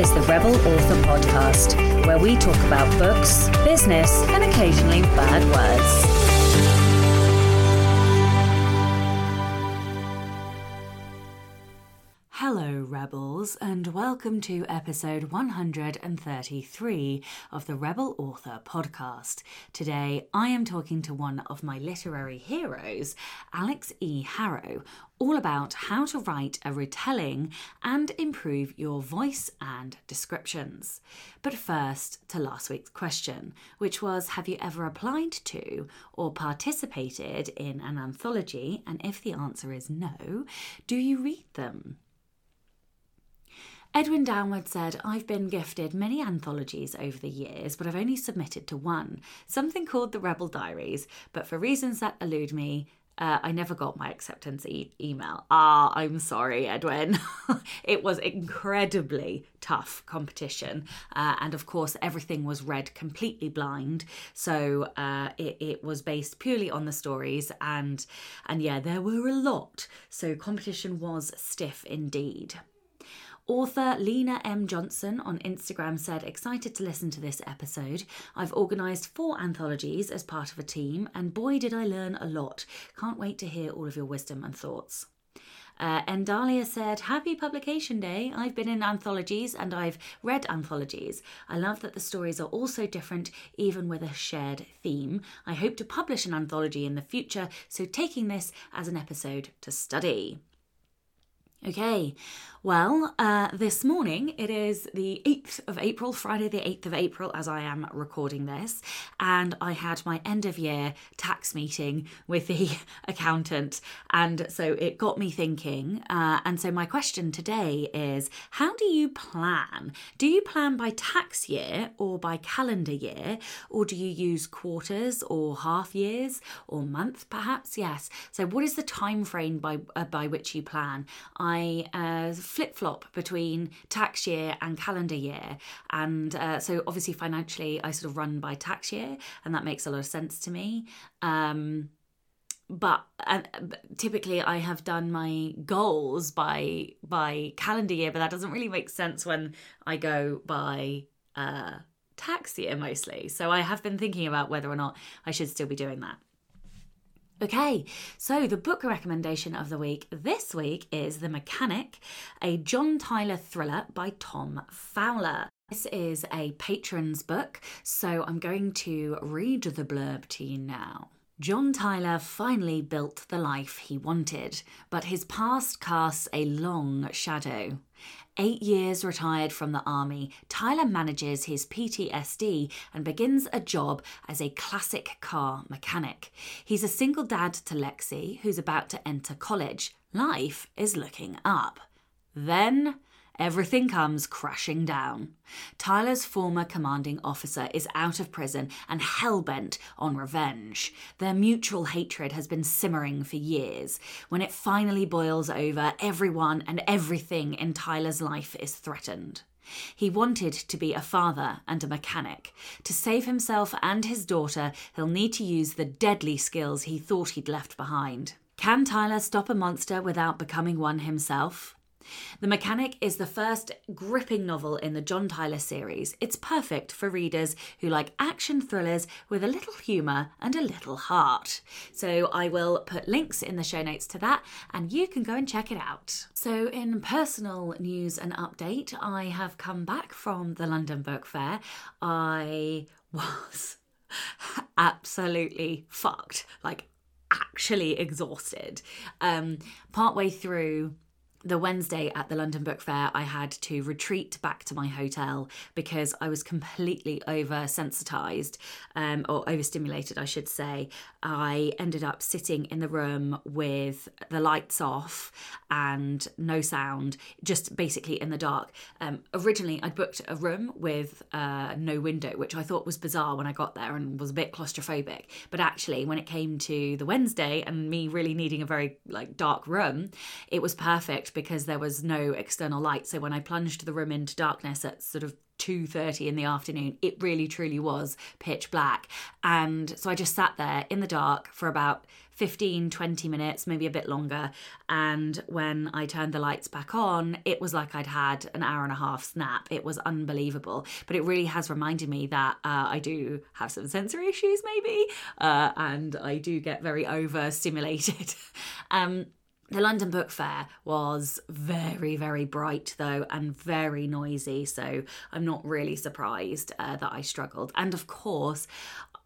is the Rebel Author Podcast, where we talk about books, business, and occasionally bad words. And welcome to episode 133 of the Rebel Author podcast. Today, I am talking to one of my literary heroes, Alix E. Harrow, all about how to write a retelling and improve your voice and descriptions. But first, to last week's question, which was Have you ever applied to or participated in an anthology? And if the answer is no, do you read them? Edwin Downward said, I've been gifted many anthologies over the years, but I've only submitted to one, something called the Rebel Diaries, but for reasons that elude me, uh, I never got my acceptance e- email. Ah, I'm sorry, Edwin. it was incredibly tough competition. Uh, and of course, everything was read completely blind. So uh, it, it was based purely on the stories. And, and yeah, there were a lot. So competition was stiff indeed. Author Lena M. Johnson on Instagram said, Excited to listen to this episode. I've organised four anthologies as part of a team, and boy, did I learn a lot. Can't wait to hear all of your wisdom and thoughts. Uh, Endalia said, Happy publication day. I've been in anthologies and I've read anthologies. I love that the stories are all so different, even with a shared theme. I hope to publish an anthology in the future, so taking this as an episode to study. Okay, well, uh, this morning it is the 8th of April, Friday, the 8th of April, as I am recording this, and I had my end of year tax meeting with the accountant, and so it got me thinking. Uh, and so, my question today is how do you plan? Do you plan by tax year or by calendar year, or do you use quarters or half years or month perhaps? Yes. So, what is the time frame by, uh, by which you plan? I uh, flip flop between tax year and calendar year. And uh, so, obviously, financially, I sort of run by tax year, and that makes a lot of sense to me. Um, but uh, typically I have done my goals by by calendar year, but that doesn't really make sense when I go by uh, tax year mostly. So I have been thinking about whether or not I should still be doing that. Okay, so the book recommendation of the week this week is The Mechanic, a John Tyler thriller by Tom Fowler. This is a patron's book, so I'm going to read the blurb to you now. John Tyler finally built the life he wanted, but his past casts a long shadow. Eight years retired from the army, Tyler manages his PTSD and begins a job as a classic car mechanic. He's a single dad to Lexi, who's about to enter college. Life is looking up. Then Everything comes crashing down. Tyler's former commanding officer is out of prison and hell bent on revenge. Their mutual hatred has been simmering for years. When it finally boils over, everyone and everything in Tyler's life is threatened. He wanted to be a father and a mechanic. To save himself and his daughter, he'll need to use the deadly skills he thought he'd left behind. Can Tyler stop a monster without becoming one himself? The Mechanic is the first gripping novel in the John Tyler series. It's perfect for readers who like action thrillers with a little humour and a little heart. So I will put links in the show notes to that and you can go and check it out. So, in personal news and update, I have come back from the London Book Fair. I was absolutely fucked, like actually exhausted. Um, partway through, the Wednesday at the London Book Fair, I had to retreat back to my hotel because I was completely oversensitized um, or overstimulated, I should say. I ended up sitting in the room with the lights off and no sound, just basically in the dark. Um, originally, I'd booked a room with uh, no window, which I thought was bizarre when I got there and was a bit claustrophobic. But actually, when it came to the Wednesday and me really needing a very like dark room, it was perfect because there was no external light. So when I plunged the room into darkness at sort of 2:30 in the afternoon it really truly was pitch black. And so I just sat there in the dark for about 15 20 minutes maybe a bit longer. And when I turned the lights back on it was like I'd had an hour and a half snap. It was unbelievable. But it really has reminded me that uh, I do have some sensory issues maybe uh, and I do get very overstimulated. Um the London Book Fair was very, very bright though and very noisy, so I'm not really surprised uh, that I struggled. And of course,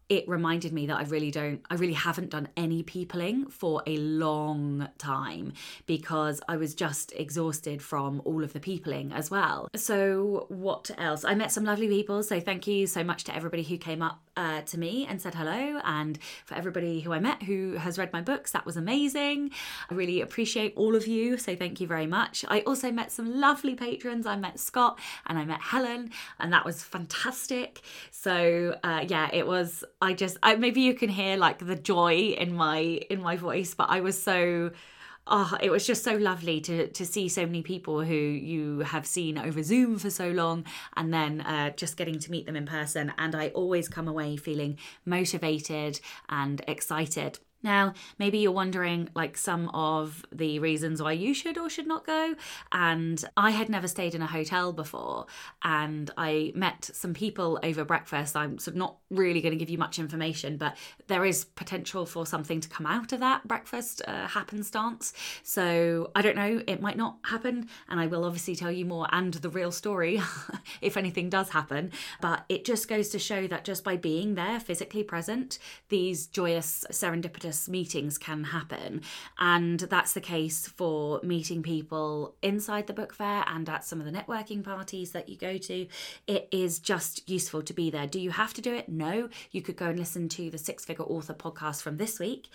it reminded me that I really don't, I really haven't done any peopling for a long time because I was just exhausted from all of the peopling as well. So, what else? I met some lovely people. So, thank you so much to everybody who came up uh, to me and said hello, and for everybody who I met who has read my books. That was amazing. I really appreciate all of you. So, thank you very much. I also met some lovely patrons. I met Scott and I met Helen, and that was fantastic. So, uh, yeah, it was I just I, maybe you can hear like the joy in my in my voice, but I was so oh, it was just so lovely to to see so many people who you have seen over Zoom for so long, and then uh, just getting to meet them in person. And I always come away feeling motivated and excited. Now, maybe you're wondering like some of the reasons why you should or should not go. And I had never stayed in a hotel before, and I met some people over breakfast. I'm sort of not really going to give you much information, but there is potential for something to come out of that breakfast uh, happenstance. So I don't know, it might not happen, and I will obviously tell you more and the real story if anything does happen. But it just goes to show that just by being there, physically present, these joyous, serendipitous meetings can happen. And that's the case for meeting people inside the book fair and at some of the networking parties that you go to. It is just useful to be there. Do you have to do it? No. You could go and listen to the Six Figure Author podcast from this week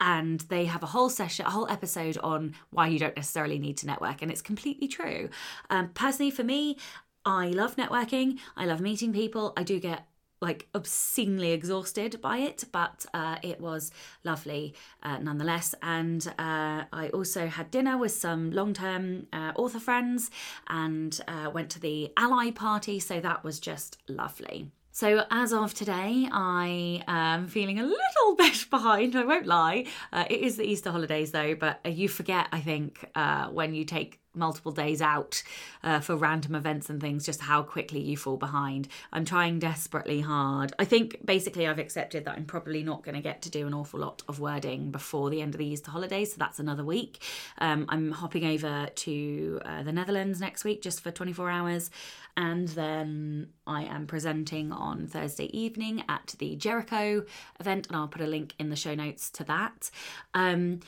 and they have a whole session, a whole episode on why you don't necessarily need to network, and it's completely true. Um, personally, for me, I love networking. I love meeting people. I do get like obscenely exhausted by it, but uh, it was lovely uh, nonetheless. And uh, I also had dinner with some long term uh, author friends and uh, went to the ALLi party, so that was just lovely. So, as of today, I am feeling a little bit behind, I won't lie. Uh, it is the Easter holidays though, but you forget, I think, when you take multiple days out uh, for random events and things, just how quickly you fall behind. I'm trying desperately hard. I think basically I've accepted that I'm probably not going to get to do an awful lot of wording before the end of the Easter holidays, so that's another week. Um, I'm hopping over to uh, the Netherlands next week just for 24 hours, and then I am presenting on Thursday evening at the Jericho event, and I'll put a link in the show notes to that. Um,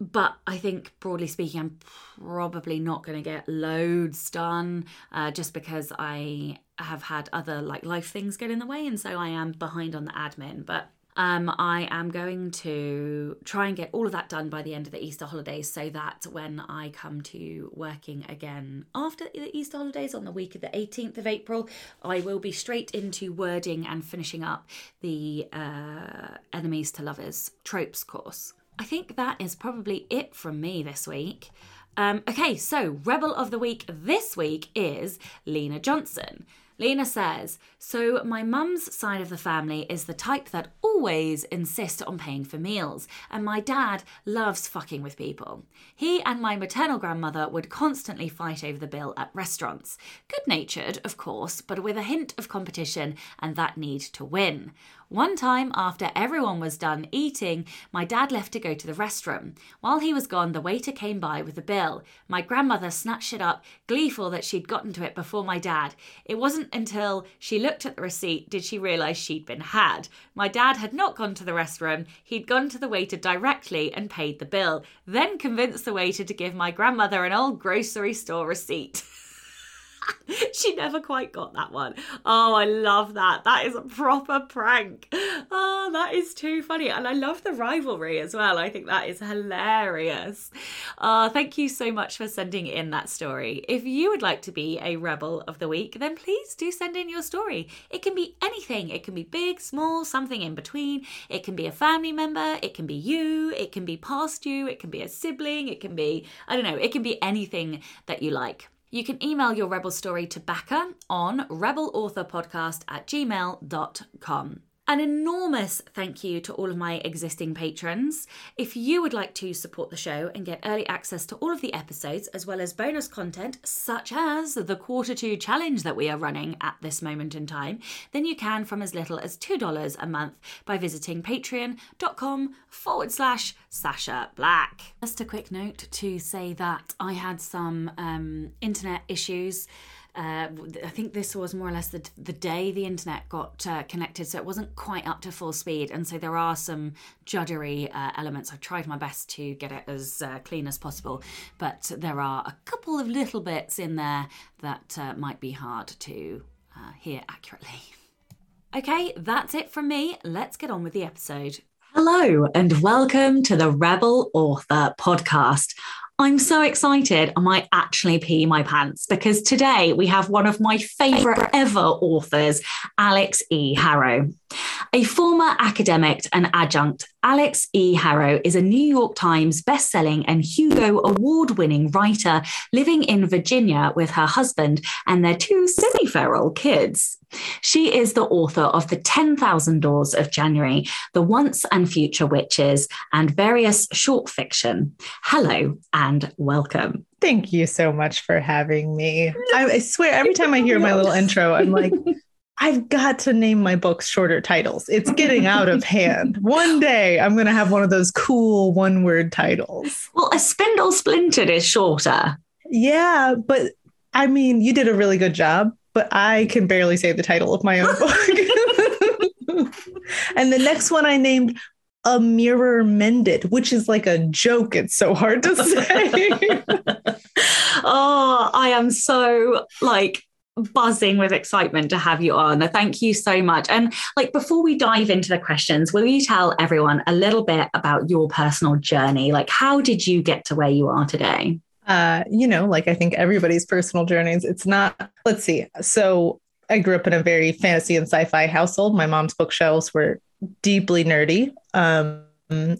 but I think broadly speaking, I'm probably not going to get loads done uh, just because I have had other like life things get in the way, and so I am behind on the admin. But um, I am going to try and get all of that done by the end of the Easter holidays so that when I come to working again after the Easter holidays on the week of the 18th of April, I will be straight into wording and finishing up the uh, Enemies to Lovers tropes course. I think that is probably it from me this week. Um, okay, so Rebel of the Week this week is Lena Johnson. Lena says, So my mum's side of the family is the type that always insist on paying for meals, and my dad loves fucking with people. He and my maternal grandmother would constantly fight over the bill at restaurants. Good natured, of course, but with a hint of competition and that need to win. One time, after everyone was done eating, my dad left to go to the restroom. While he was gone, the waiter came by with the bill. My grandmother snatched it up, gleeful that she'd gotten to it before my dad. It wasn't until she looked at the receipt did she realise she'd been had. My dad had not gone to the restroom, he'd gone to the waiter directly and paid the bill, then convinced the waiter to give my grandmother an old grocery store receipt. she never quite got that one. Oh, I love that. That is a proper prank. Oh, that is too funny. And I love the rivalry as well. I think that is hilarious. Uh, thank you so much for sending in that story. If you would like to be a Rebel of the Week, then please do send in your story. It can be anything, it can be big, small, something in between. It can be a family member, it can be you, it can be past you, it can be a sibling, it can be, I don't know, it can be anything that you like. You can email your Rebel story to Becca on rebelauthorpodcast at gmail.com. An enormous thank you to all of my existing patrons. If you would like to support the show and get early access to all of the episodes, as well as bonus content such as the quarter two challenge that we are running at this moment in time, then you can from as little as $2 a month by visiting patreon.com forward slash Sacha Black. Just a quick note to say that I had some um, internet issues uh, I think this was more or less the, the day the internet got uh, connected, so it wasn't quite up to full speed. And so there are some juddery uh, elements. I've tried my best to get it as uh, clean as possible, but there are a couple of little bits in there that uh, might be hard to uh, hear accurately. Okay, that's it from me. Let's get on with the episode. Hello, and welcome to the Rebel Author podcast. I'm so excited. I might actually pee my pants because today we have one of my favorite ever authors, Alix E. Harrow. A former academic and adjunct, Alix E. Harrow is a New York Times bestselling and Hugo Award winning writer living in Virginia with her husband and their two semi feral kids. She is the author of The 10,000 Doors of January, The Once and Future Witches, and various short fiction. Hello and welcome. Thank you so much for having me. I, I swear, every time I hear my little intro, I'm like, I've got to name my books shorter titles. It's getting out of hand. One day I'm going to have one of those cool one word titles. Well, a spindle splintered is shorter. Yeah, but I mean, you did a really good job, but I can barely say the title of my own book. and the next one I named A Mirror Mended, which is like a joke. It's so hard to say. oh, I am so like buzzing with excitement to have you on. Thank you so much. And like before we dive into the questions, will you tell everyone a little bit about your personal journey? Like how did you get to where you are today? Uh, you know, like I think everybody's personal journeys, it's not, let's see. So I grew up in a very fantasy and sci-fi household. My mom's bookshelves were deeply nerdy. Um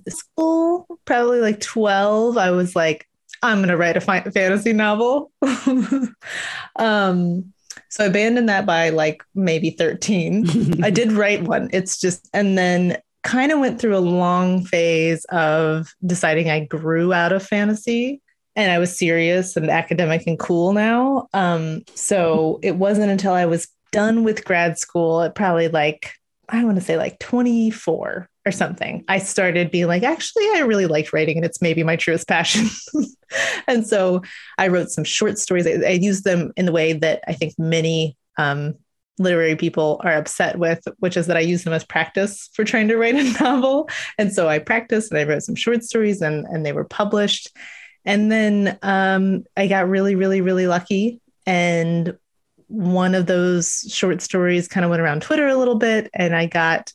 school, probably like 12, I was like, I'm going to write a fantasy novel. um, so I abandoned that by like maybe 13. I did write one. It's just, and then kind of went through a long phase of deciding I grew out of fantasy and I was serious and academic and cool now. Um, so it wasn't until I was done with grad school at probably like, I want to say like 24 or something, I started being like, actually, I really liked writing and it's maybe my truest passion. and so I wrote some short stories. I, I used them in the way that I think many um, literary people are upset with, which is that I use them as practice for trying to write a novel. And so I practiced and I wrote some short stories and, and they were published. And then um, I got really, really, really lucky. And one of those short stories kind of went around Twitter a little bit. And I got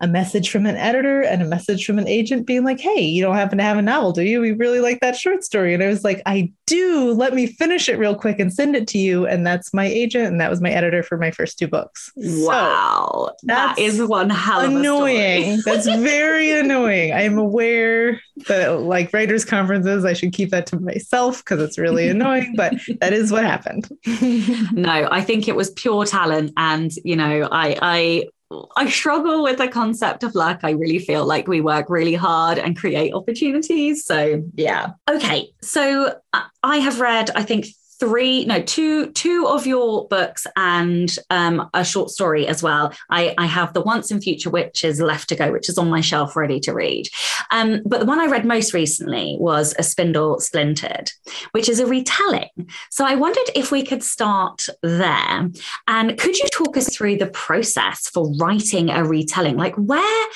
a message from an editor and a message from an agent being like, Hey, you don't happen to have a novel, do you? We really like that short story. And I was like, I do. Let me finish it real quick and send it to you. And that's my agent. And that was my editor for my first two books. Wow. So that is one hell of annoying. that's very annoying. I am aware that like writers' conferences, I should keep that to myself because it's really annoying, but that is what happened. no, I think it was pure talent. And, you know, I, I, I struggle with the concept of luck. I really feel like we work really hard and create opportunities. So, yeah. Okay. So, uh, I have read, I think, three no two two of your books and um, a short story as well. I, I have the once and future which is left to go which is on my shelf ready to read. Um, but the one i read most recently was a spindle splintered which is a retelling. So i wondered if we could start there. And could you talk us through the process for writing a retelling? Like where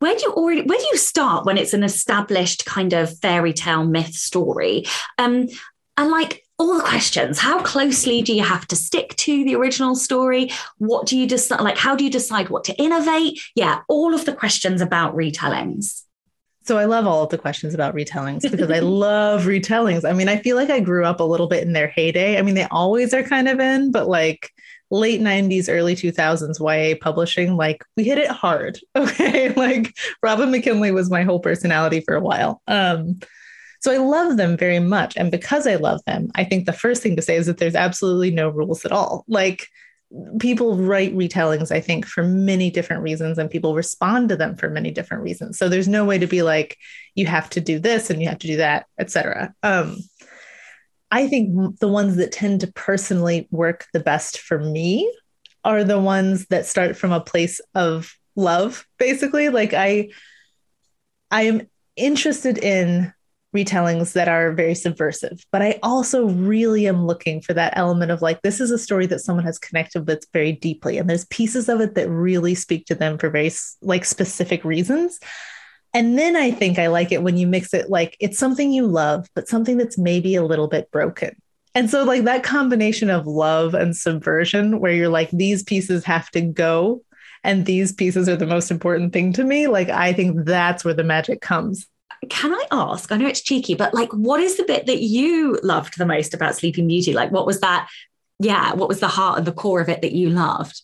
where do you already where do you start when it's an established kind of fairy tale myth story? Um and like all the questions. How closely do you have to stick to the original story? What do you decide? Like, how do you decide what to innovate? Yeah, all of the questions about retellings. So I love all of the questions about retellings because I love retellings. I mean, I feel like I grew up a little bit in their heyday. I mean, they always are kind of in, but like late 90s, early 2000s YA publishing, like we hit it hard. Okay. like Robin McKinley was my whole personality for a while. Um, so I love them very much. And because I love them, I think the first thing to say is that there's absolutely no rules at all. Like people write retellings, I think, for many different reasons, and people respond to them for many different reasons. So there's no way to be like, you have to do this and you have to do that, etc. Um, I think the ones that tend to personally work the best for me are the ones that start from a place of love, basically. Like I, I am interested in retellings that are very subversive. But I also really am looking for that element of like, this is a story that someone has connected with very deeply. And there's pieces of it that really speak to them for very like specific reasons. And then I think I like it when you mix it like it's something you love, but something that's maybe a little bit broken. And so, like that combination of love and subversion, where you're like, these pieces have to go and these pieces are the most important thing to me, like I think that's where the magic comes can I ask? I know it's cheeky, but like, what is the bit that you loved the most about Sleeping Beauty? Like, what was that? Yeah, what was the heart and the core of it that you loved?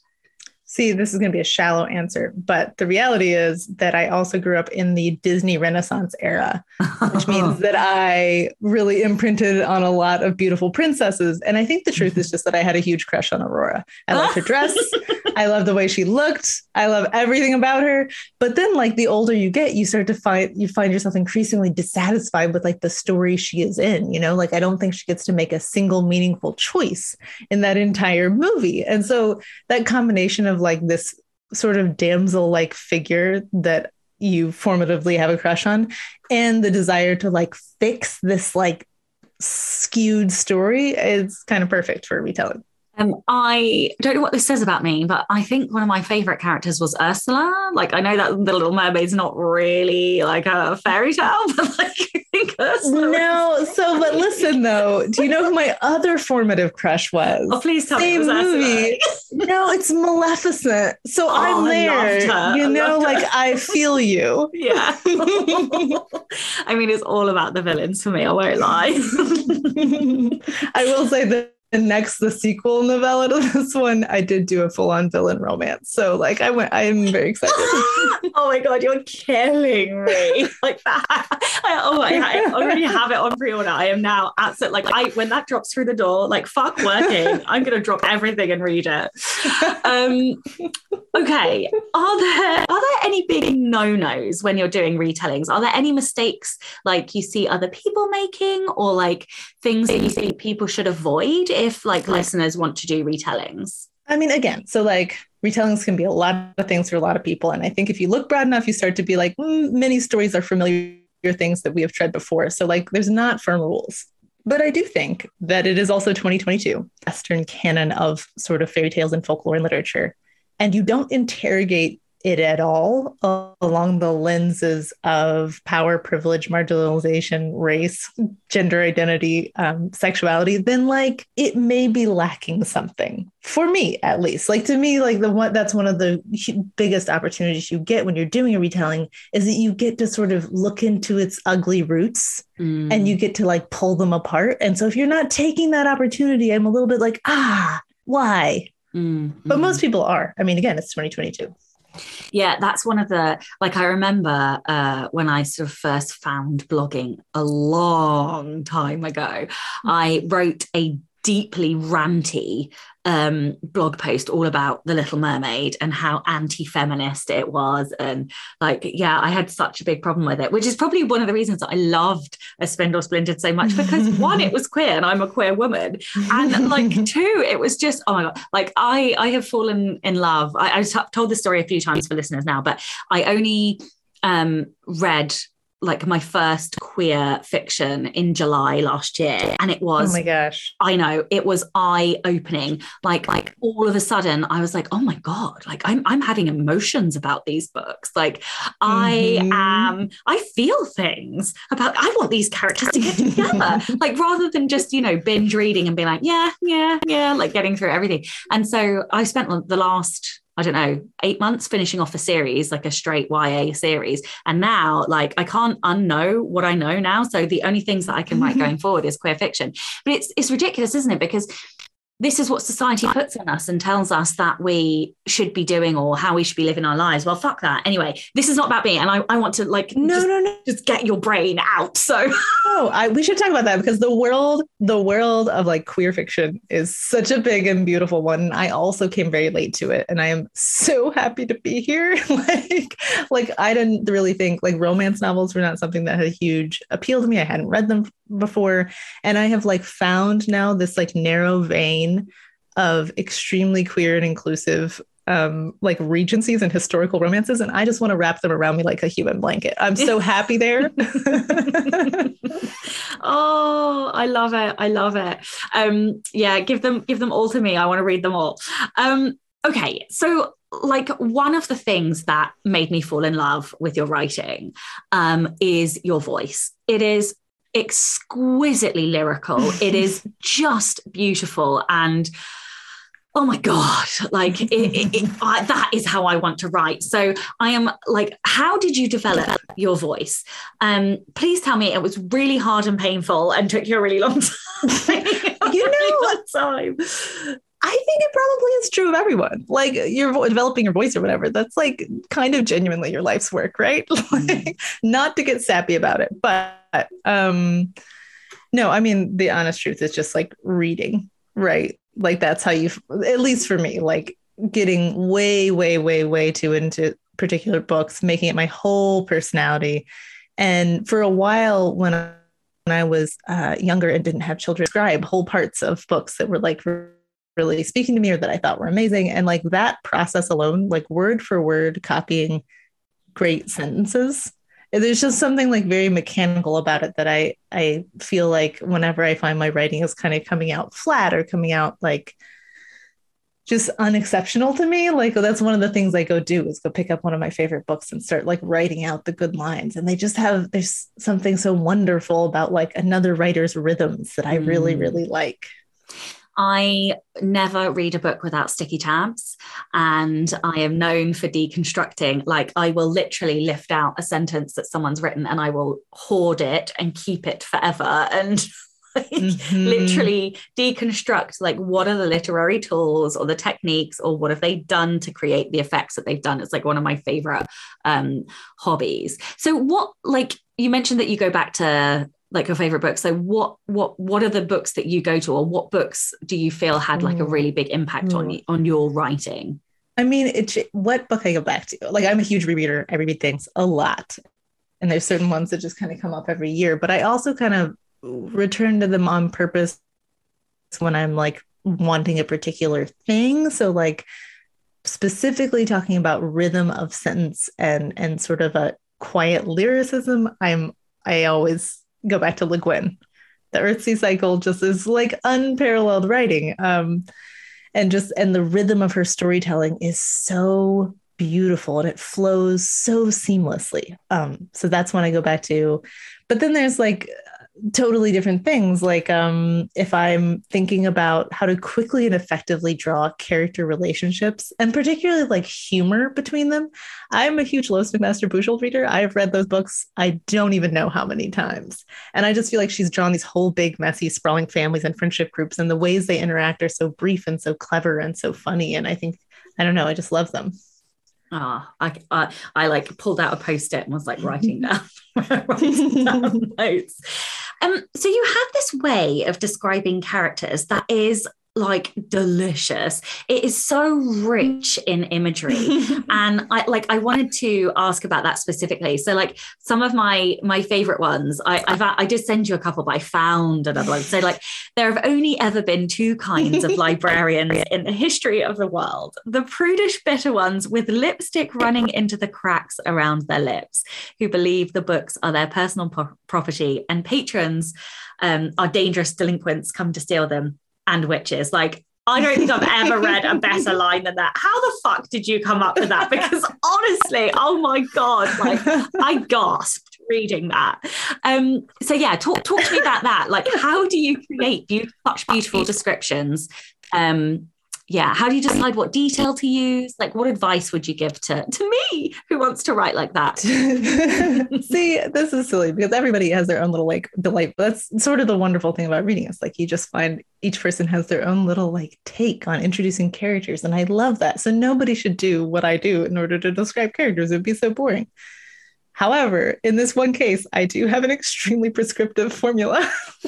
See, this is going to be a shallow answer, but the reality is that I also grew up in the Disney Renaissance era, which means that I really imprinted on a lot of beautiful princesses. And I think the truth is just that I had a huge crush on Aurora. I loved her dress. I love the way she looked. I love everything about her. But then, like the older you get, you start to find you find yourself increasingly dissatisfied with like the story she is in. You know, like I don't think she gets to make a single meaningful choice in that entire movie. And so that combination of like this sort of damsel like figure that you formatively have a crush on and the desire to like fix this like skewed story is kind of perfect for retelling. Um, I don't know what this says about me, but I think one of my favorite characters was Ursula. Like, I know that the Little Mermaid's not really like a fairy tale, but like, I think Ursula. No, so, but listen though, do you know who my other formative crush was? Oh, please tell Same me. movie. no, it's Maleficent. So oh, I'm there. You know, like, I feel you. Yeah. I mean, it's all about the villains for me. I won't lie. I will say that and next the sequel novella to this one i did do a full-on villain romance. So like i went i'm very excited. Oh my god you're killing me. Like that. I, oh my, i already have it on pre-order. I am now absolutely like i when that drops through the door like fuck working. I'm gonna drop everything and read it. Um okay. Are there are there any big no-nos when you're doing retellings? Are there any mistakes like you see other people making or like things that you think people should avoid if like listeners want to do retellings? I mean, again, so like retellings can be a lot of things for a lot of people. And I think if you look broad enough, you start to be like, mm, many stories are familiar things that we have tried before. So like there's not firm rules. But I do think that it is also 2022, Western canon of sort of fairy tales and folklore and literature. And you don't interrogate it at all along the lenses of power, privilege, marginalization, race, gender identity, um, sexuality, then like it may be lacking something for me, at least. Like to me, like the one that's one of the biggest opportunities you get when you're doing a retelling is that you get to sort of look into its ugly roots mm. and you get to like pull them apart. And so if you're not taking that opportunity, I'm a little bit like, ah, why? Mm-hmm. But most people are. I mean, again, it's 2022. Yeah, that's one of the like I remember uh, when I sort of first found blogging a long time ago. I wrote a deeply ranty um, blog post all about the Little Mermaid and how anti-feminist it was, and like, yeah, I had such a big problem with it, which is probably one of the reasons that I loved A Spindle Splintered so much because one, it was queer, and I'm a queer woman, and like two, it was just oh my god, like I I have fallen in love. I, I've told this story a few times for listeners now, but I only um read like my first queer fiction in July last year, and it was. Oh my gosh! I know it was eye opening. Like, like all of a sudden, I was like, "Oh my god!" Like, I'm I'm having emotions about these books. Like, I Mhm. am. I feel things about. I want these characters to get together. like, rather than just you know binge reading and being like, "Yeah, yeah, yeah," like getting through everything. And so I spent the last I don't know, eight months finishing off a series, like a straight YA series. And now, like, I can't unknow what I know now. So the only things that I can write going forward is queer fiction. But it's it's ridiculous, isn't it? Because this is what society puts on us and tells us that we should be doing or how we should be living our lives. Well, fuck that. Anyway, this is not about me. And I, I want to like No, just, no, no. just get your brain out. So Oh, I, we should talk about that because the world, the world of like queer fiction is such a big and beautiful one. I also came very late to it, and I am so happy to be here. like, like I didn't really think like romance novels were not something that had a huge appeal to me. I hadn't read them before, and I have like found now this like narrow vein of extremely queer and inclusive um like regencies and historical romances and i just want to wrap them around me like a human blanket i'm so happy there oh, I love it. I love it. Um, yeah, give them give them all to me. I want to read them all. Um, okay, so like one of the things that made me fall in love with your writing um, is your voice. It is exquisitely lyrical. it is just beautiful and oh my god like it, it, it, I, that is how i want to write so i am like how did you develop your voice um please tell me it was really hard and painful and took you a really long time You know- what time I think it probably is true of everyone. Like you're vo- developing your voice or whatever. That's like kind of genuinely your life's work, right? like, not to get sappy about it, but um, no. I mean, the honest truth is just like reading, right? Like that's how you, at least for me, like getting way, way, way, way too into particular books, making it my whole personality. And for a while, when I, when I was uh, younger and didn't have children, describe whole parts of books that were like really speaking to me or that I thought were amazing. And like that process alone, like word for word copying great sentences. There's just something like very mechanical about it that I I feel like whenever I find my writing is kind of coming out flat or coming out like just unexceptional to me. Like that's one of the things I go do is go pick up one of my favorite books and start like writing out the good lines. And they just have there's something so wonderful about like another writer's rhythms that I really, Mm. really like. I never read a book without sticky tabs, and I am known for deconstructing. Like, I will literally lift out a sentence that someone's written and I will hoard it and keep it forever. And like, Mhm. literally deconstruct like what are the literary tools or the techniques or what have they done to create the effects that they've done it's like one of my favorite um hobbies so what like you mentioned that you go back to like your favorite books so what what what are the books that you go to or what books do you feel had like a Mm. really big impact on Mm. on your writing I mean, it, what book I go back to? Like, I'm a huge rereader. I reread things a lot. And there's certain ones that just kind of come up every year. But I also kind of return to them on purpose when I'm like wanting a particular thing. So, like, specifically talking about rhythm of sentence and and sort of a quiet lyricism, I'm I always go back to Le Guin. The Earthsea cycle just is like unparalleled writing. Um, and just and the rhythm of her storytelling is so beautiful and it flows so seamlessly um so that's when i go back to but then there's like totally different things like um if i'm thinking about how to quickly and effectively draw character relationships and particularly like humor between them i'm a huge lois mcmaster bujold reader i've read those books i don't even know how many times and I just feel like she's drawn these whole big, messy, sprawling families and friendship groups, and the ways they interact are so brief and so clever and so funny. And I think, I don't know, I just love them. Ah, I, I I like pulled out a post-it and was like writing down, writing down notes. Um, so you have this way of describing characters that is like delicious. It is so rich in imagery. and I like I wanted to ask about that specifically. So like some of my my favorite ones, I I've, I did send you a couple, but I found another one. So like there have only ever been two kinds of librarians in the history of the world. The prudish bitter ones with lipstick running into the cracks around their lips, who believe the books are their personal po- property and patrons um, are dangerous delinquents come to steal them and witches. Like, I don't think I've ever read a better line than that. How the fuck did you come up with that? Because honestly, oh my God, like I gasped reading that. Um, so yeah, talk talk to me about that. Like, how do you create be- such beautiful descriptions um, yeah how do you decide what detail to use? Like what advice would you give to to me who wants to write like that? See this is silly because everybody has their own little like delight that's sort of the wonderful thing about reading. Is like you just find each person has their own little like take on introducing characters and i love that. So nobody should do what i do in order to describe characters. It would be so boring However, in this one case, I do have an extremely prescriptive formula,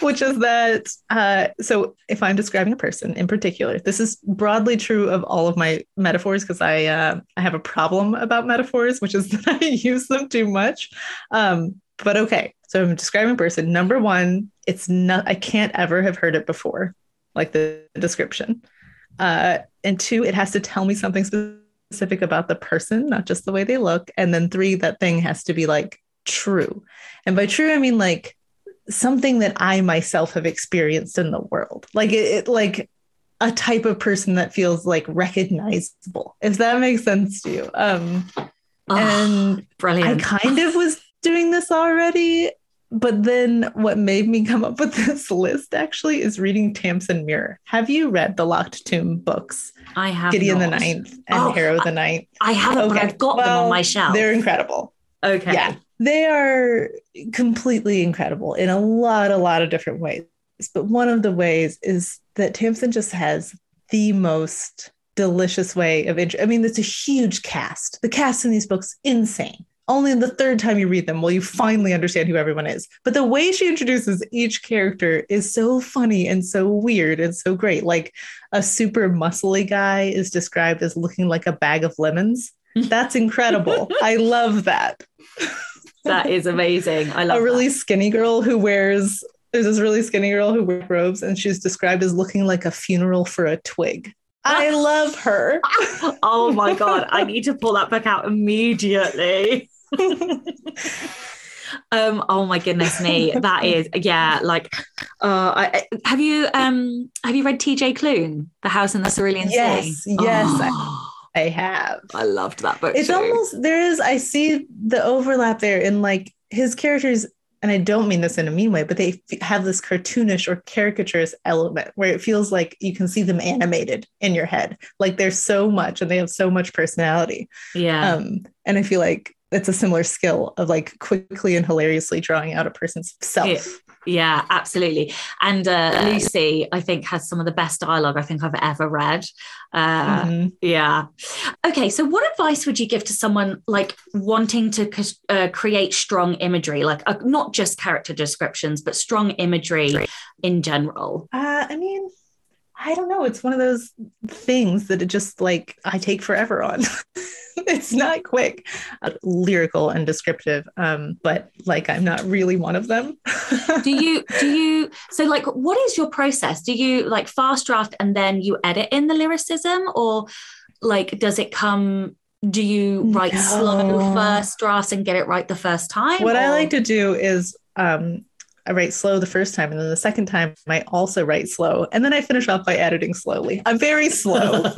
which is that uh, so if I'm describing a person in particular, this is broadly true of all of my metaphors because I uh, I have a problem about metaphors, which is that I use them too much. Um, but okay, so I'm describing a person. Number one, it's not I can't ever have heard it before, like the description. Uh, and two, it has to tell me something specific specific about the person, not just the way they look. And then three, that thing has to be like true. And by true, I mean like something that I myself have experienced in the world. Like it, it like a type of person that feels like recognizable, if that makes sense to you. Um oh, and brilliant. I kind of was doing this already but then what made me come up with this list actually is reading Tamsin Muir. Have you read the Locked Tomb books? I have Gideon not. the Ninth and oh, Harrow the Ninth. I haven't, okay. but I've got well, them on my shelf. They're incredible. Okay. Yeah. They are completely incredible in a lot, a lot of different ways. But one of the ways is that Tamsin just has the most delicious way of. I mean, it's a huge cast. The cast in these books, insane only the third time you read them will you finally understand who everyone is. But the way she introduces each character is so funny and so weird and so great. Like a super muscly guy is described as looking like a bag of lemons. That's incredible. I love that. That is amazing. I love a really that. skinny girl who wears there's this really skinny girl who wears robes and she's described as looking like a funeral for a twig. I love her. oh my God. I need to pull that book out immediately. Um oh my goodness me that is yeah like uh I, have you um have you read tj Klune the house in the cerulean yes, sea yes oh, I, I, have i loved that book it's too. almost there is i see the overlap there in like his characters and I don't mean this in a mean way, but they have this cartoonish or caricaturous element where it feels like you can see them animated in your head. Like there's so much and they have so much personality. Yeah. Um, and I feel like it's a similar skill of like quickly and hilariously drawing out a person's self. Yeah. Yeah, absolutely. And uh, Lucy, I think, has some of the best dialogue I think I've ever read. Uh, mm-hmm. Yeah. Okay, so what advice would you give to someone like wanting to uh, create strong imagery, like uh, not just character descriptions, but strong imagery in general? Uh, I mean, I don't know. It's one of those things that it just like I take forever on. it's not quick, uh, lyrical and descriptive, um, but like I'm not really one of them. do you, do you, so like what is your process? Do you like fast draft and then you edit in the lyricism or like does it come do you write no. slow first drafts and get it right the first time? What or? I like to do is um, I write slow the first time, and then the second time I also write slow, and then I finish off by editing slowly. I'm very slow.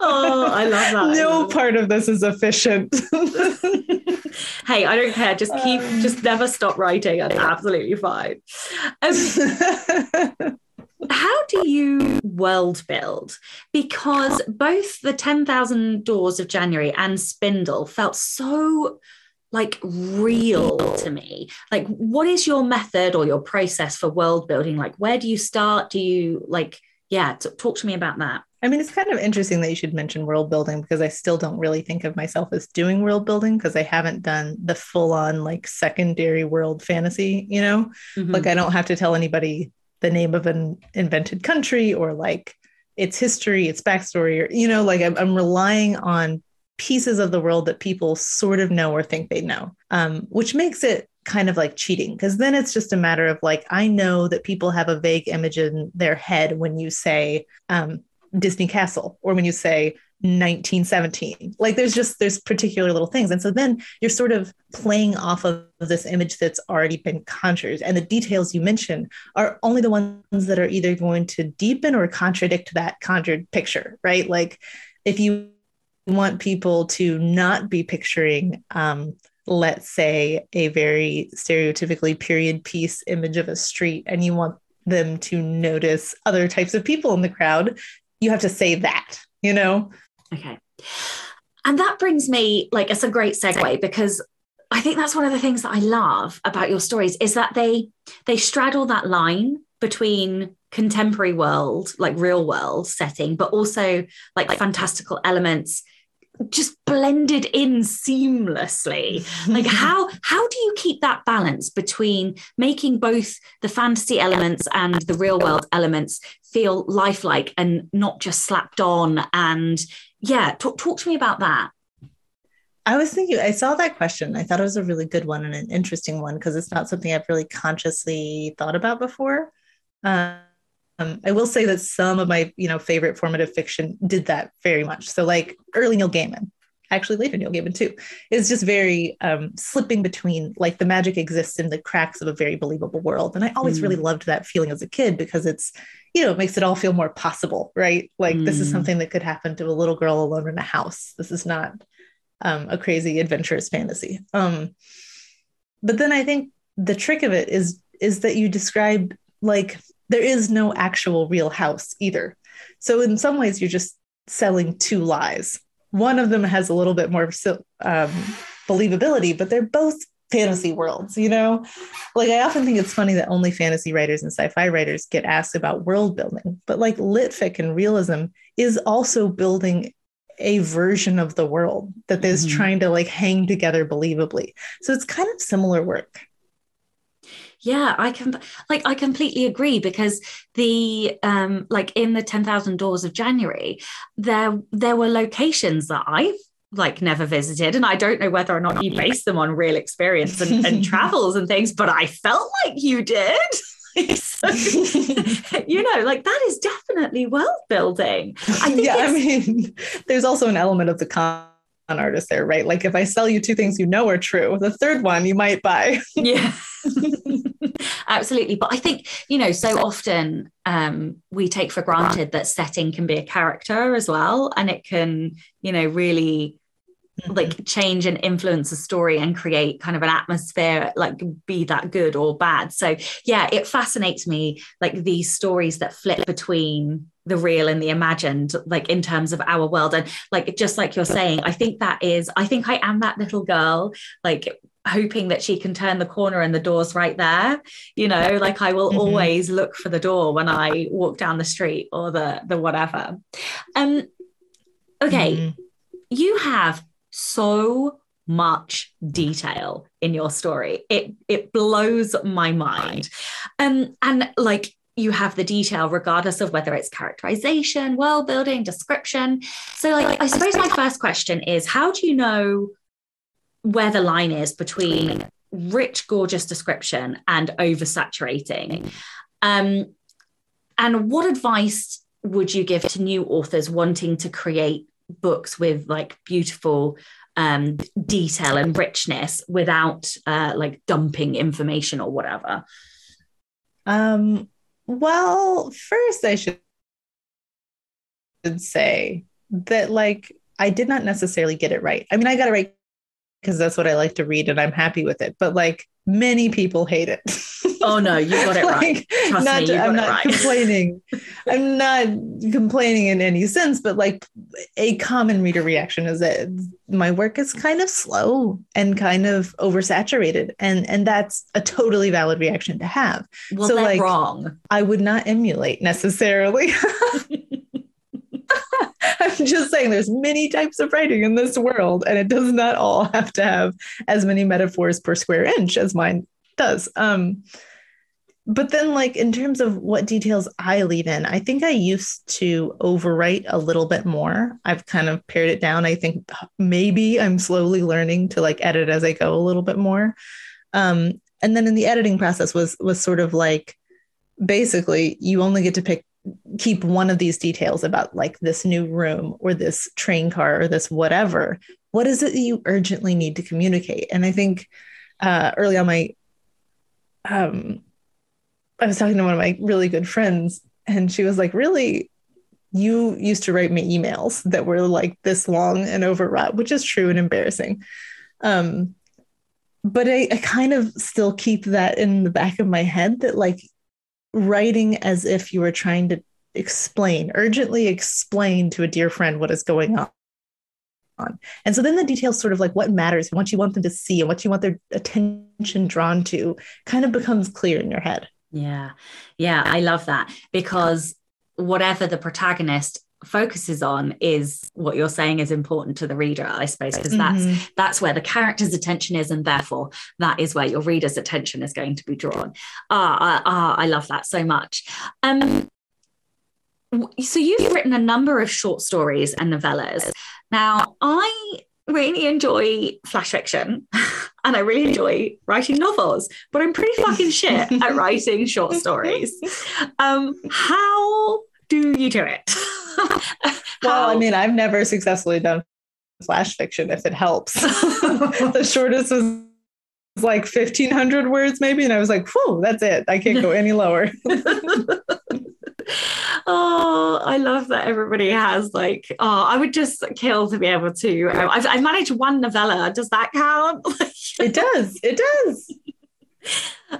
oh, I love that. No part of this is efficient. hey, I don't care. Just keep, um, just never stop writing. That's absolutely fine. Um, how do you world build? Because both the 10,000 Doors of January and Spindle felt so like real to me like what is your method or your process for world building like where do you start do you like yeah t- talk to me about that I mean, it's kind of interesting that you should mention world building because I still don't really think of myself as doing world building because I haven't done the full on like secondary world fantasy, you know? Mm-hmm. Like, I don't have to tell anybody the name of an invented country or like its history, its backstory, or, you know, like I'm, I'm relying on pieces of the world that people sort of know or think they know, um, which makes it kind of like cheating because then it's just a matter of like i know that people have a vague image in their head when you say um, Disney Castle or when you say 1917 like there's just there's particular little things. And so then you're sort of playing off of this image that's already been conjured. And the details you mention are only the ones that are either going to deepen or contradict that conjured picture right? Like if you want people to not be picturing um, let's say a very stereotypically period piece image of a street and you want them to notice other types of people in the crowd you have to say that, you know? Okay. And that brings me like it's a great segue because I think that's one of the things that I love about your stories is that they they straddle that line between contemporary world, like real world setting, but also like fantastical elements just blended in seamlessly like how how do you keep that balance between making both the fantasy elements and the real world elements feel lifelike and not just slapped on and yeah talk, talk to me about that I was thinking, I saw that question. I thought it was a really good one and an interesting one because it's not something I've really consciously thought about before. Um, um, I will say that some of my, you know, favorite formative fiction did that very much. So like early Neil Gaiman, actually later Neil Gaiman too, is just very um, slipping between like the magic exists in the cracks of a very believable world. And I always mm. really loved that feeling as a kid because it's, you know, it makes it all feel more possible, right? Like mm. this is mm. something that could happen to a little girl alone in a house. This is not um, a crazy adventurous fantasy. Um, but then I think the trick of it is is that you describe like there is no actual real house either. So in some ways, you're just selling two lies. One of them has a little bit more um, believability, but they're both fantasy worlds, you know? Like, I often think it's funny that only fantasy writers and sci fi writers get asked about world building, but like litfic and realism is also building a version of the world that is mm-hmm. trying to like hang together believably. So it's kind of similar work. Yeah, I can like I completely agree because the um like in the 10,000 doors of January there there were locations that I've like never visited and I don't know whether or not you base them on real experience and, and travels and things but I felt like you did. so, you know, like that is definitely world building. I yeah, I mean, there's also an element of the con artist there, right? Like if I sell you two things you know are true, the third one you might buy. yeah. Absolutely. But I think, you know, so often um, we take for granted that setting can be a character as well. And it can, you know, really mm-hmm. like change and influence a story and create kind of an atmosphere like be that good or bad so yeah it fascinates me like these stories that flip between the real and the imagined like in terms of our world and like just like you're saying i think that is i think i am that little girl like hoping that she can turn the corner and the door's right there. You know like i will mm-hmm. always look for the door when i walk down the street or the the whatever. Um okay. Mm-hmm. you have so much detail in your story. It it blows my mind. Um and like you have the detail regardless of whether it's characterization world building description. So like i suppose my first question is how do you know where the line is between rich, gorgeous description and oversaturating. Um, and what advice would you give to new authors wanting to create books with like beautiful um, detail and richness without uh, like dumping information or whatever? Um, well, first, I should say that like I did not necessarily get it right. I mean, I got it right because that's what I like to read and I'm happy with it. But like many people hate it. Oh no, you got it right. Not me, I'm not right. complaining. I'm not complaining in any sense, but like a common reader reaction is that my work is kind of slow and kind of oversaturated. And and that's a totally valid reaction to have. Well, so like wrong. I would not emulate necessarily. just saying there's many types of writing in this world, and it does not all have to have as many metaphors per square inch as mine does. Um, but then like in terms of what details i leave in i think i used to overwrite a little bit more. I've kind of pared it down. I think maybe i'm slowly learning to like edit as i go a little bit more. Um, and then in the editing process was was sort of like basically you only get to pick keep one of these details about like this new room or this train car or this whatever what is it that you urgently need to communicate and i think uh, early on my um, I was talking to one of my really good friends, and she was like, Really, you used to write me emails that were like this long and overwrought, which is true and embarrassing. Um, but I, I kind of still keep that in the back of my head that like writing as if you were trying to explain, urgently explain to a dear friend what is going on. And so then the details, sort of like what matters, what you want them to see, and what you want their attention drawn to, kind of becomes clear in your head. Yeah. Yeah. I love that because whatever the protagonist focuses on is what you're saying is important to the reader i suppose because that's mm-hmm. that's where the character's attention is and therefore that is where your reader's attention is going to be drawn ah, ah, ah i love that so much um so you've written a number of short stories and novellas now i really enjoy flash fiction and I really enjoy writing novels, but I'm pretty fucking shit at writing short stories. Um, how do you do it? well, I mean, I've never successfully done flash fiction if it helps. the shortest was like 1500 words maybe and i was like whew that's it i can't go any lower oh, I love that everybody has like, oh, I would just kill to be able to. Um, I've, I've managed one novella. Does that count? it does. It does.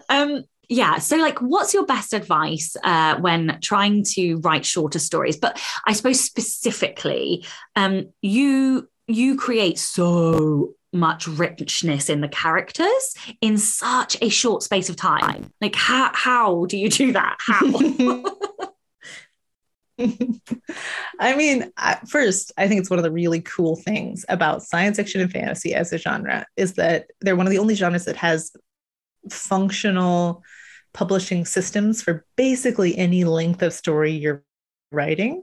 um, yeah. So, like, what's your best advice uh, when trying to write shorter stories? But I suppose specifically, um, you you create so much richness in the characters in such a short space of time. Like, how how do you do that? How? I mean, first, I think it's one of the really cool things about science fiction and fantasy as a genre is that they're one of the only genres that has functional publishing systems for basically any length of story you're writing.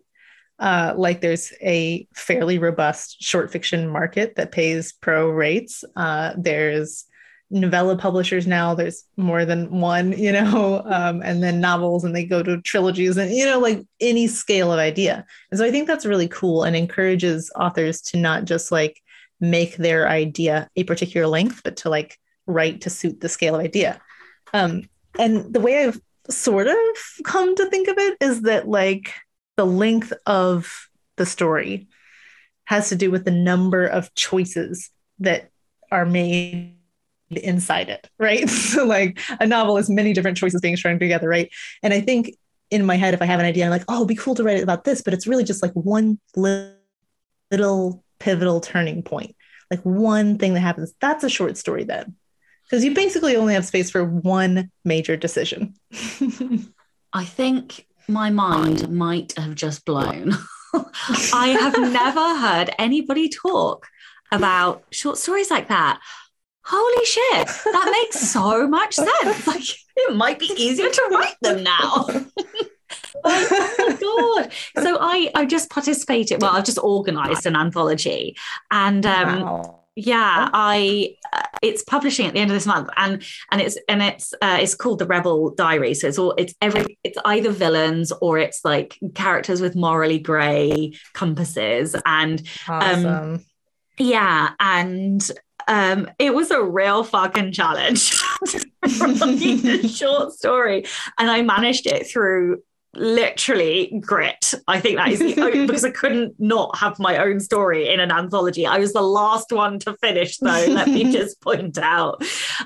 Uh, like there's a fairly robust short fiction market that pays pro rates. Uh, there's novella publishers now there's more than one you know um, and then novels and they go to trilogies and you know like any scale of idea and so i think that's really cool and encourages authors to not just like make their idea a particular length but to like write to suit the scale of idea um, and the way i've sort of come to think of it is that like the length of the story has to do with the number of choices that are made inside it, right? so like a novel is many different choices being strung together, right? And I think in my head, if I have an idea, I'm like, oh, it'd be cool to write about this, but it's really just like one little pivotal turning point, like one thing that happens. That's a short story then, because you basically only have space for one major decision. I think my mind might have just blown. I have never heard anybody talk about short stories like that holy shit, that makes so much sense. Like it might be easier to write them now. oh my god! So I I just participated. Well, I've just organised an anthology, and um, wow. Yeah, I uh, it's publishing at the end of this month, and and it's and it's uh, it's called the Rebel Diary. So it's all it's every it's either villains or it's like characters with morally grey compasses, and um, awesome. um, yeah, and um, it was a real fucking challenge writing a short story. And I managed it through literally grit. I think that is the only, because I couldn't not have my own story in an anthology. I was the last one to finish, though. let me just point out.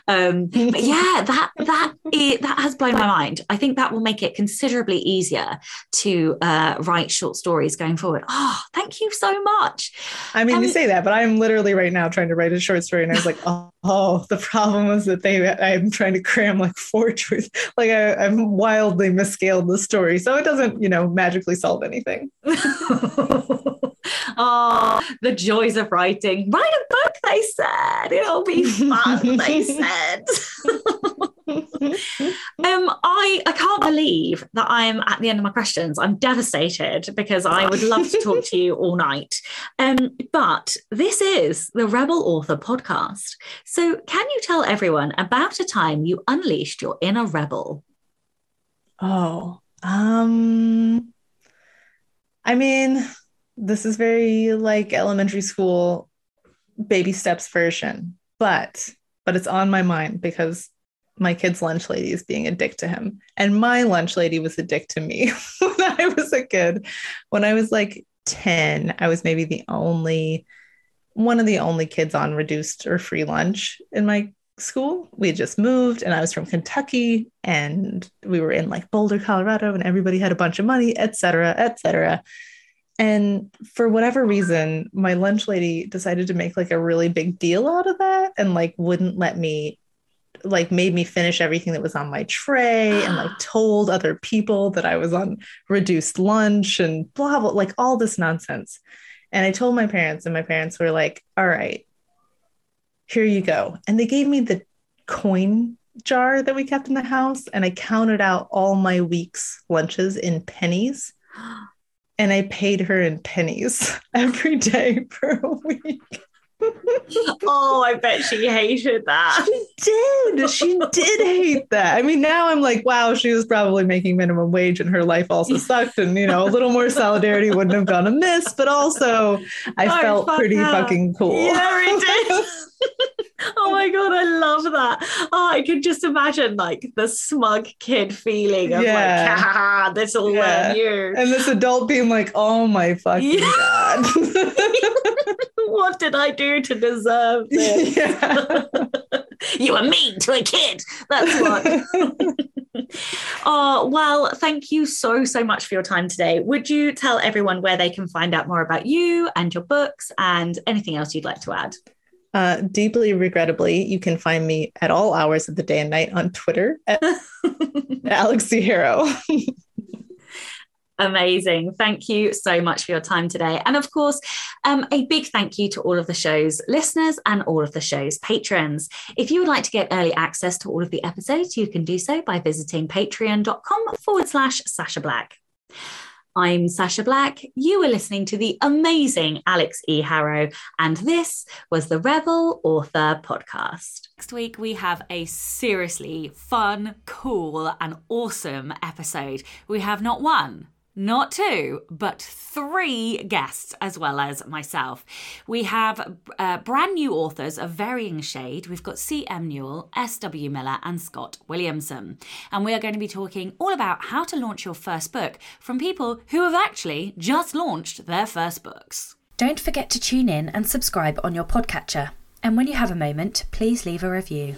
Um, but yeah, that that it, that has blown my mind. I think that will make it considerably easier to uh, write short stories going forward. Oh, thank you so much. I mean, um, you say that, but I'm literally right now trying to write a short story, and I was like, oh, oh the problem was that they I'm trying to cram like four truths. Like I, I'm wildly misscaled the story so it doesn't, you know, magically solve anything. oh, the joys of writing. Write a book, they said. It'll be fun, they said. um, I I can't believe that I'm at the end of my questions. I'm devastated because I would love to talk to you all night. Um, but this is the Rebel Author podcast. So can you tell everyone about a time you unleashed your inner rebel? Oh, um, I mean, this is very like elementary school baby steps version, but but it's on my mind because my kid's lunch lady is being a dick to him. And my lunch lady was a dick to me when I was a kid. When I was like 10, I was maybe the only one of the only kids on reduced or free lunch in my school. We had just moved and I was from Kentucky and we were in like Boulder, Colorado, and everybody had a bunch of money, et cetera, et cetera. And for whatever reason, my lunch lady decided to make like a really big deal out of that and like wouldn't let me like made me finish everything that was on my tray and like told other people that I was on reduced lunch and blah blah like all this nonsense. And I told my parents and my parents were like, "All right, here you go." And they gave me the coin jar that we kept in the house and I counted out all my week's lunches in pennies. And I paid her in pennies every day for a week oh, I bet she hated that. She did. She did hate that. I mean, now I'm like, wow, she was probably making minimum wage and her life also sucked. And, you know, a little more solidarity wouldn't have gone amiss, but also I oh, felt fuck pretty fucking cool. Yeah, it did. oh my god, I love that. Oh, I could just imagine like the smug kid feeling of yeah. like, ha, this will yeah. learn you. And this adult being like, oh my fucking yeah. god. what did I do to deserve this? Yeah. you were mean to a kid. That's what. oh, well, thank you so, so much for your time today. Would you tell everyone where they can find out more about you and your books and anything else you'd like to add? Uh, deeply regrettably, you can find me at all hours of the day and night on Twitter at Alix Harrow. Amazing. Thank you so much for your time today. And of course, um, a big thank you to all of the show's listeners and all of the show's patrons. If you would like to get early access to all of the episodes, you can do so by visiting patreon.com forward slash Sacha Black. I'm Sacha Black. You were listening to the amazing Alix E. Harrow, and this was the Rebel Author Podcast. Next week, we have a seriously fun, cool, and awesome episode. We have not one not two, but three guests as well as myself. We have uh, brand new authors of varying shade. We've got C.M. Newell, S.W. Miller, and Scott Williamson. And we are going to be talking all about how to launch your first book from people who have actually just launched their first books. Don't forget to tune in and subscribe on your podcatcher. And when you have a moment, please leave a review.